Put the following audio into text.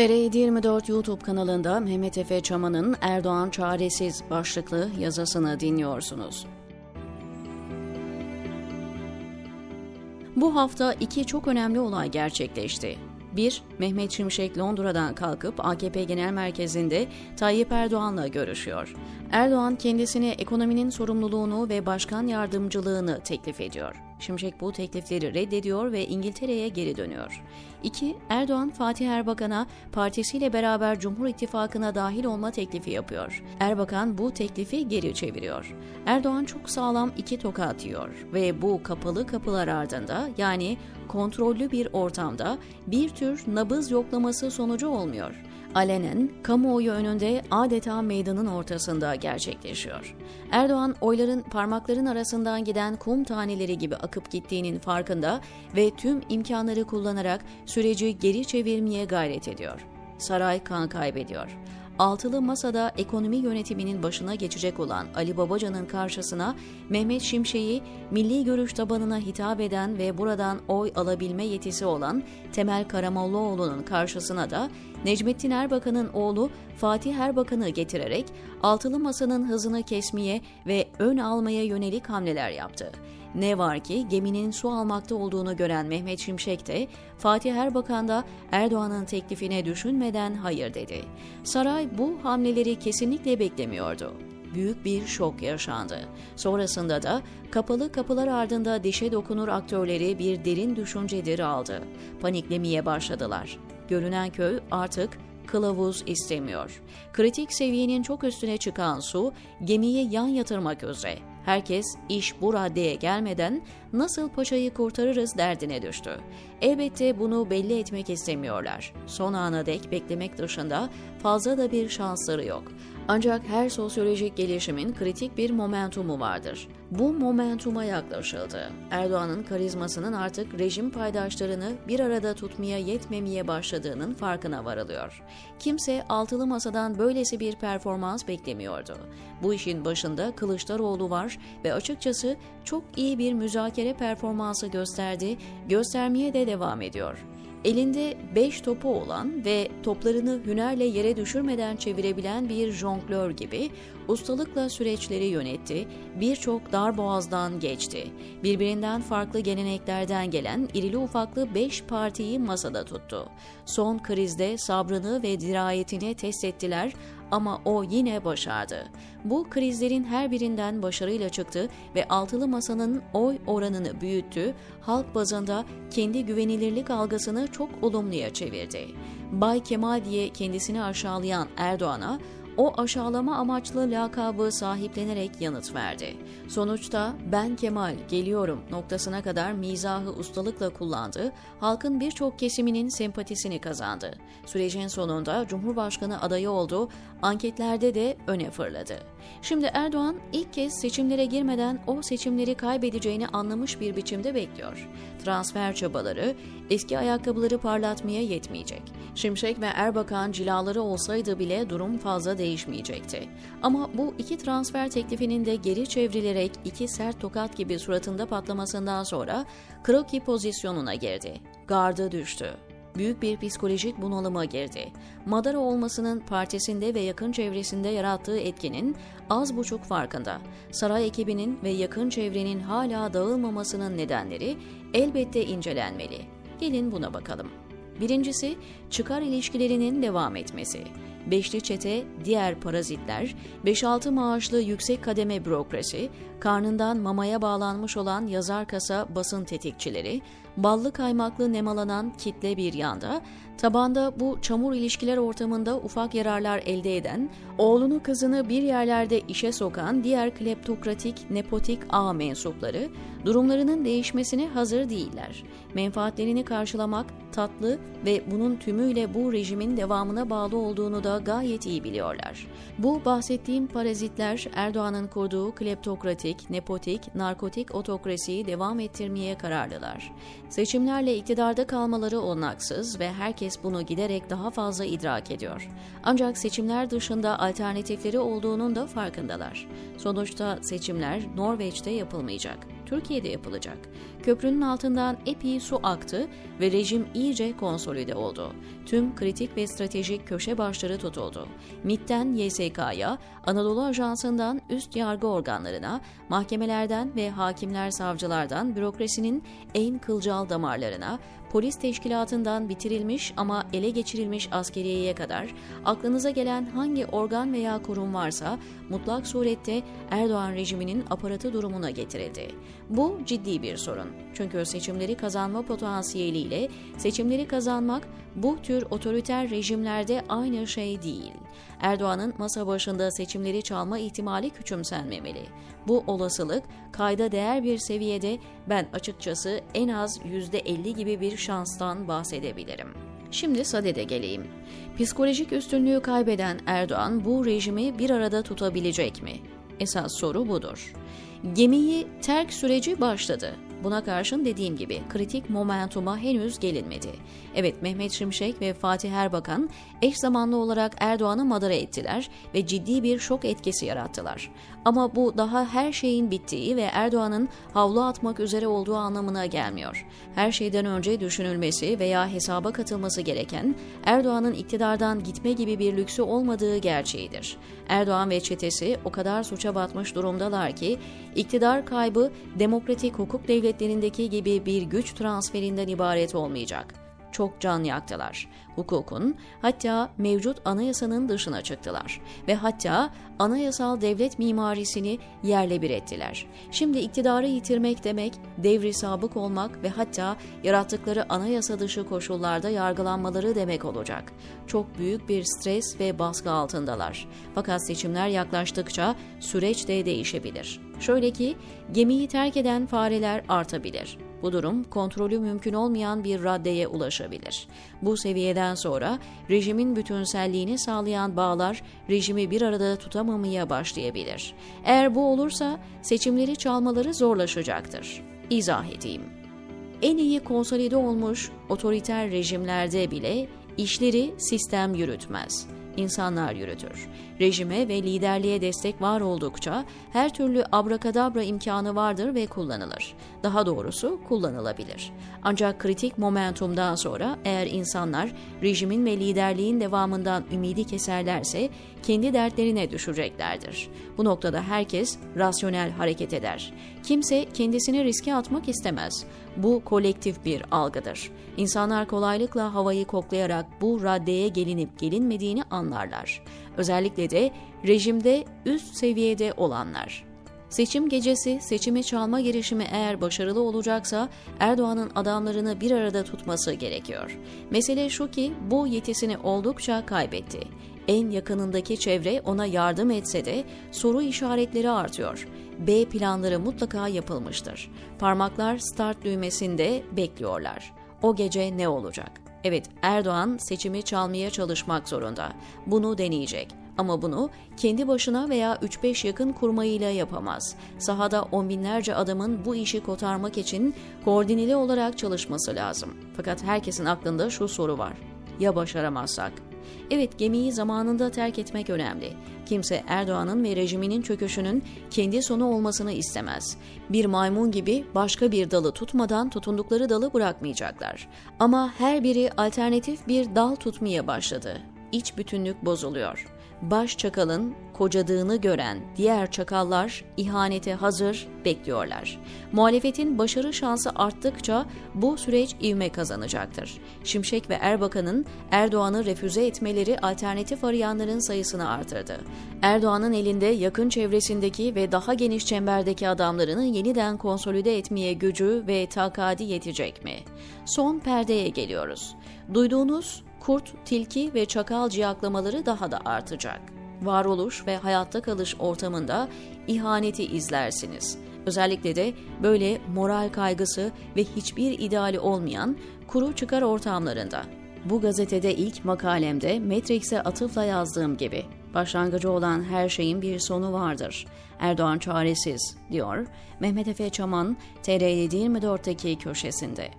TR24 YouTube kanalında Mehmet Efe Çaman'ın Erdoğan Çaresiz başlıklı yazısını dinliyorsunuz. Bu hafta iki çok önemli olay gerçekleşti. 1. Mehmet Şimşek Londra'dan kalkıp AKP Genel Merkezi'nde Tayyip Erdoğan'la görüşüyor. Erdoğan kendisine ekonominin sorumluluğunu ve başkan yardımcılığını teklif ediyor. Şimşek bu teklifleri reddediyor ve İngiltere'ye geri dönüyor. 2. Erdoğan Fatih Erbakan'a partisiyle beraber Cumhur İttifakı'na dahil olma teklifi yapıyor. Erbakan bu teklifi geri çeviriyor. Erdoğan çok sağlam iki toka atıyor ve bu kapalı kapılar ardında yani kontrollü bir ortamda bir tür nabız yoklaması sonucu olmuyor alenen kamuoyu önünde adeta meydanın ortasında gerçekleşiyor. Erdoğan oyların parmakların arasından giden kum taneleri gibi akıp gittiğinin farkında ve tüm imkanları kullanarak süreci geri çevirmeye gayret ediyor. Saray kan kaybediyor altılı masada ekonomi yönetiminin başına geçecek olan Ali Babacan'ın karşısına Mehmet Şimşek'i milli görüş tabanına hitap eden ve buradan oy alabilme yetisi olan Temel Karamollaoğlu'nun karşısına da Necmettin Erbakan'ın oğlu Fatih Erbakan'ı getirerek altılı masanın hızını kesmeye ve ön almaya yönelik hamleler yaptı. Ne var ki geminin su almakta olduğunu gören Mehmet Şimşek de Fatih Erbakan da Erdoğan'ın teklifine düşünmeden hayır dedi. Saray bu hamleleri kesinlikle beklemiyordu büyük bir şok yaşandı. Sonrasında da kapalı kapılar ardında dişe dokunur aktörleri bir derin düşüncedir aldı. Paniklemeye başladılar. Görünen köy artık kılavuz istemiyor. Kritik seviyenin çok üstüne çıkan su gemiyi yan yatırmak üzere. Herkes iş bu raddeye gelmeden nasıl paşayı kurtarırız derdine düştü. Elbette bunu belli etmek istemiyorlar. Son ana dek beklemek dışında fazla da bir şansları yok. Ancak her sosyolojik gelişimin kritik bir momentumu vardır. Bu momentuma yaklaşıldı. Erdoğan'ın karizmasının artık rejim paydaşlarını bir arada tutmaya yetmemeye başladığının farkına varılıyor. Kimse altılı masadan böylesi bir performans beklemiyordu. Bu işin başında Kılıçdaroğlu var ve açıkçası çok iyi bir müzakere performansı gösterdi, göstermeye de devam ediyor. Elinde 5 topu olan ve toplarını hünerle yere düşürmeden çevirebilen bir jonglör gibi ustalıkla süreçleri yönetti, birçok dar boğazdan geçti. Birbirinden farklı geleneklerden gelen irili ufaklı 5 partiyi masada tuttu. Son krizde sabrını ve dirayetini test ettiler ama o yine başardı. Bu krizlerin her birinden başarıyla çıktı ve altılı masanın oy oranını büyüttü, halk bazında kendi güvenilirlik algısını çok olumluya çevirdi. Bay Kemal diye kendisini aşağılayan Erdoğan'a o aşağılama amaçlı lakabı sahiplenerek yanıt verdi. Sonuçta ben Kemal geliyorum noktasına kadar mizahı ustalıkla kullandı, halkın birçok kesiminin sempatisini kazandı. Sürecin sonunda Cumhurbaşkanı adayı oldu, anketlerde de öne fırladı. Şimdi Erdoğan ilk kez seçimlere girmeden o seçimleri kaybedeceğini anlamış bir biçimde bekliyor. Transfer çabaları eski ayakkabıları parlatmaya yetmeyecek. Şimşek ve Erbakan cilaları olsaydı bile durum fazla değişmeyecekti. Ama bu iki transfer teklifinin de geri çevrilerek iki sert tokat gibi suratında patlamasından sonra kroki pozisyonuna girdi. Gardı düştü büyük bir psikolojik bunalıma girdi. Madara olmasının partisinde ve yakın çevresinde yarattığı etkinin az buçuk farkında. Saray ekibinin ve yakın çevrenin hala dağılmamasının nedenleri elbette incelenmeli. Gelin buna bakalım. Birincisi, çıkar ilişkilerinin devam etmesi. Beşli çete, diğer parazitler, 5-6 maaşlı yüksek kademe bürokrasi, karnından mamaya bağlanmış olan yazar kasa basın tetikçileri, ballı kaymaklı nemalanan kitle bir yanda, tabanda bu çamur ilişkiler ortamında ufak yararlar elde eden, oğlunu kızını bir yerlerde işe sokan diğer kleptokratik, nepotik ağ mensupları, durumlarının değişmesine hazır değiller. Menfaatlerini karşılamak tatlı ve bunun tümüyle bu rejimin devamına bağlı olduğunu da gayet iyi biliyorlar. Bu bahsettiğim parazitler Erdoğan'ın kurduğu kleptokratik, nepotik, narkotik otokrasiyi devam ettirmeye kararlılar. Seçimlerle iktidarda kalmaları onaksız ve herkes bunu giderek daha fazla idrak ediyor. Ancak seçimler dışında alternatifleri olduğunun da farkındalar. Sonuçta seçimler Norveç'te yapılmayacak. Türkiye'de yapılacak. Köprünün altından epey su aktı ve rejim iyice konsolide oldu. tüm kritik ve stratejik köşe başları tutuldu. MİT'ten YSK'ya, Anadolu Ajansı'ndan üst yargı organlarına, mahkemelerden ve hakimler savcılardan bürokrasinin en kılcal damarlarına, polis teşkilatından bitirilmiş ama ele geçirilmiş askeriyeye kadar aklınıza gelen hangi organ veya kurum varsa mutlak surette Erdoğan rejiminin aparatı durumuna getirildi. Bu ciddi bir sorun. Çünkü seçimleri kazanma potansiyeliyle seçimleri kazanmak bu tür otoriter rejimlerde aynı şey değil. Erdoğan'ın masa başında seçimleri çalma ihtimali küçümsenmemeli. Bu olasılık kayda değer bir seviyede ben açıkçası en az %50 gibi bir şanstan bahsedebilirim. Şimdi Sadede geleyim. Psikolojik üstünlüğü kaybeden Erdoğan bu rejimi bir arada tutabilecek mi? Esas soru budur. Gemiyi terk süreci başladı. Buna karşın dediğim gibi kritik momentuma henüz gelinmedi. Evet Mehmet Şimşek ve Fatih Erbakan eş zamanlı olarak Erdoğan'ı madara ettiler ve ciddi bir şok etkisi yarattılar. Ama bu daha her şeyin bittiği ve Erdoğan'ın havlu atmak üzere olduğu anlamına gelmiyor. Her şeyden önce düşünülmesi veya hesaba katılması gereken Erdoğan'ın iktidardan gitme gibi bir lüksü olmadığı gerçeğidir. Erdoğan ve çetesi o kadar suça batmış durumdalar ki iktidar kaybı demokratik hukuk devletlerindeki gibi bir güç transferinden ibaret olmayacak çok can yaktılar. Hukukun hatta mevcut anayasanın dışına çıktılar ve hatta anayasal devlet mimarisini yerle bir ettiler. Şimdi iktidarı yitirmek demek devri sabık olmak ve hatta yarattıkları anayasa dışı koşullarda yargılanmaları demek olacak. Çok büyük bir stres ve baskı altındalar. Fakat seçimler yaklaştıkça süreç de değişebilir. Şöyle ki gemiyi terk eden fareler artabilir. Bu durum kontrolü mümkün olmayan bir raddeye ulaşabilir. Bu seviyeden sonra rejimin bütünselliğini sağlayan bağlar rejimi bir arada tutamamaya başlayabilir. Eğer bu olursa seçimleri çalmaları zorlaşacaktır. İzah edeyim. En iyi konsolide olmuş otoriter rejimlerde bile işleri sistem yürütmez insanlar yürütür. Rejime ve liderliğe destek var oldukça her türlü abrakadabra imkanı vardır ve kullanılır. Daha doğrusu kullanılabilir. Ancak kritik momentumdan sonra eğer insanlar rejimin ve liderliğin devamından ümidi keserlerse kendi dertlerine düşeceklerdir. Bu noktada herkes rasyonel hareket eder. Kimse kendisini riske atmak istemez. Bu kolektif bir algıdır. İnsanlar kolaylıkla havayı koklayarak bu raddeye gelinip gelinmediğini anlarlar. Özellikle de rejimde üst seviyede olanlar. Seçim gecesi seçimi çalma girişimi eğer başarılı olacaksa Erdoğan'ın adamlarını bir arada tutması gerekiyor. Mesele şu ki bu yetisini oldukça kaybetti. En yakınındaki çevre ona yardım etse de soru işaretleri artıyor. B planları mutlaka yapılmıştır. Parmaklar start düğmesinde bekliyorlar. O gece ne olacak? Evet Erdoğan seçimi çalmaya çalışmak zorunda. Bunu deneyecek. Ama bunu kendi başına veya 3-5 yakın kurmayıyla yapamaz. Sahada on binlerce adamın bu işi kotarmak için koordineli olarak çalışması lazım. Fakat herkesin aklında şu soru var. Ya başaramazsak? Evet gemiyi zamanında terk etmek önemli. Kimse Erdoğan'ın ve rejiminin çöküşünün kendi sonu olmasını istemez. Bir maymun gibi başka bir dalı tutmadan tutundukları dalı bırakmayacaklar. Ama her biri alternatif bir dal tutmaya başladı. İç bütünlük bozuluyor baş çakalın kocadığını gören diğer çakallar ihanete hazır bekliyorlar. Muhalefetin başarı şansı arttıkça bu süreç ivme kazanacaktır. Şimşek ve Erbakan'ın Erdoğan'ı refüze etmeleri alternatif arayanların sayısını artırdı. Erdoğan'ın elinde yakın çevresindeki ve daha geniş çemberdeki adamlarını yeniden konsolide etmeye gücü ve takadi yetecek mi? Son perdeye geliyoruz. Duyduğunuz kurt, tilki ve çakal ciyaklamaları daha da artacak. Varoluş ve hayatta kalış ortamında ihaneti izlersiniz. Özellikle de böyle moral kaygısı ve hiçbir ideali olmayan kuru çıkar ortamlarında. Bu gazetede ilk makalemde Matrix'e atıfla yazdığım gibi başlangıcı olan her şeyin bir sonu vardır. Erdoğan çaresiz, diyor Mehmet Efe Çaman, TR724'teki köşesinde.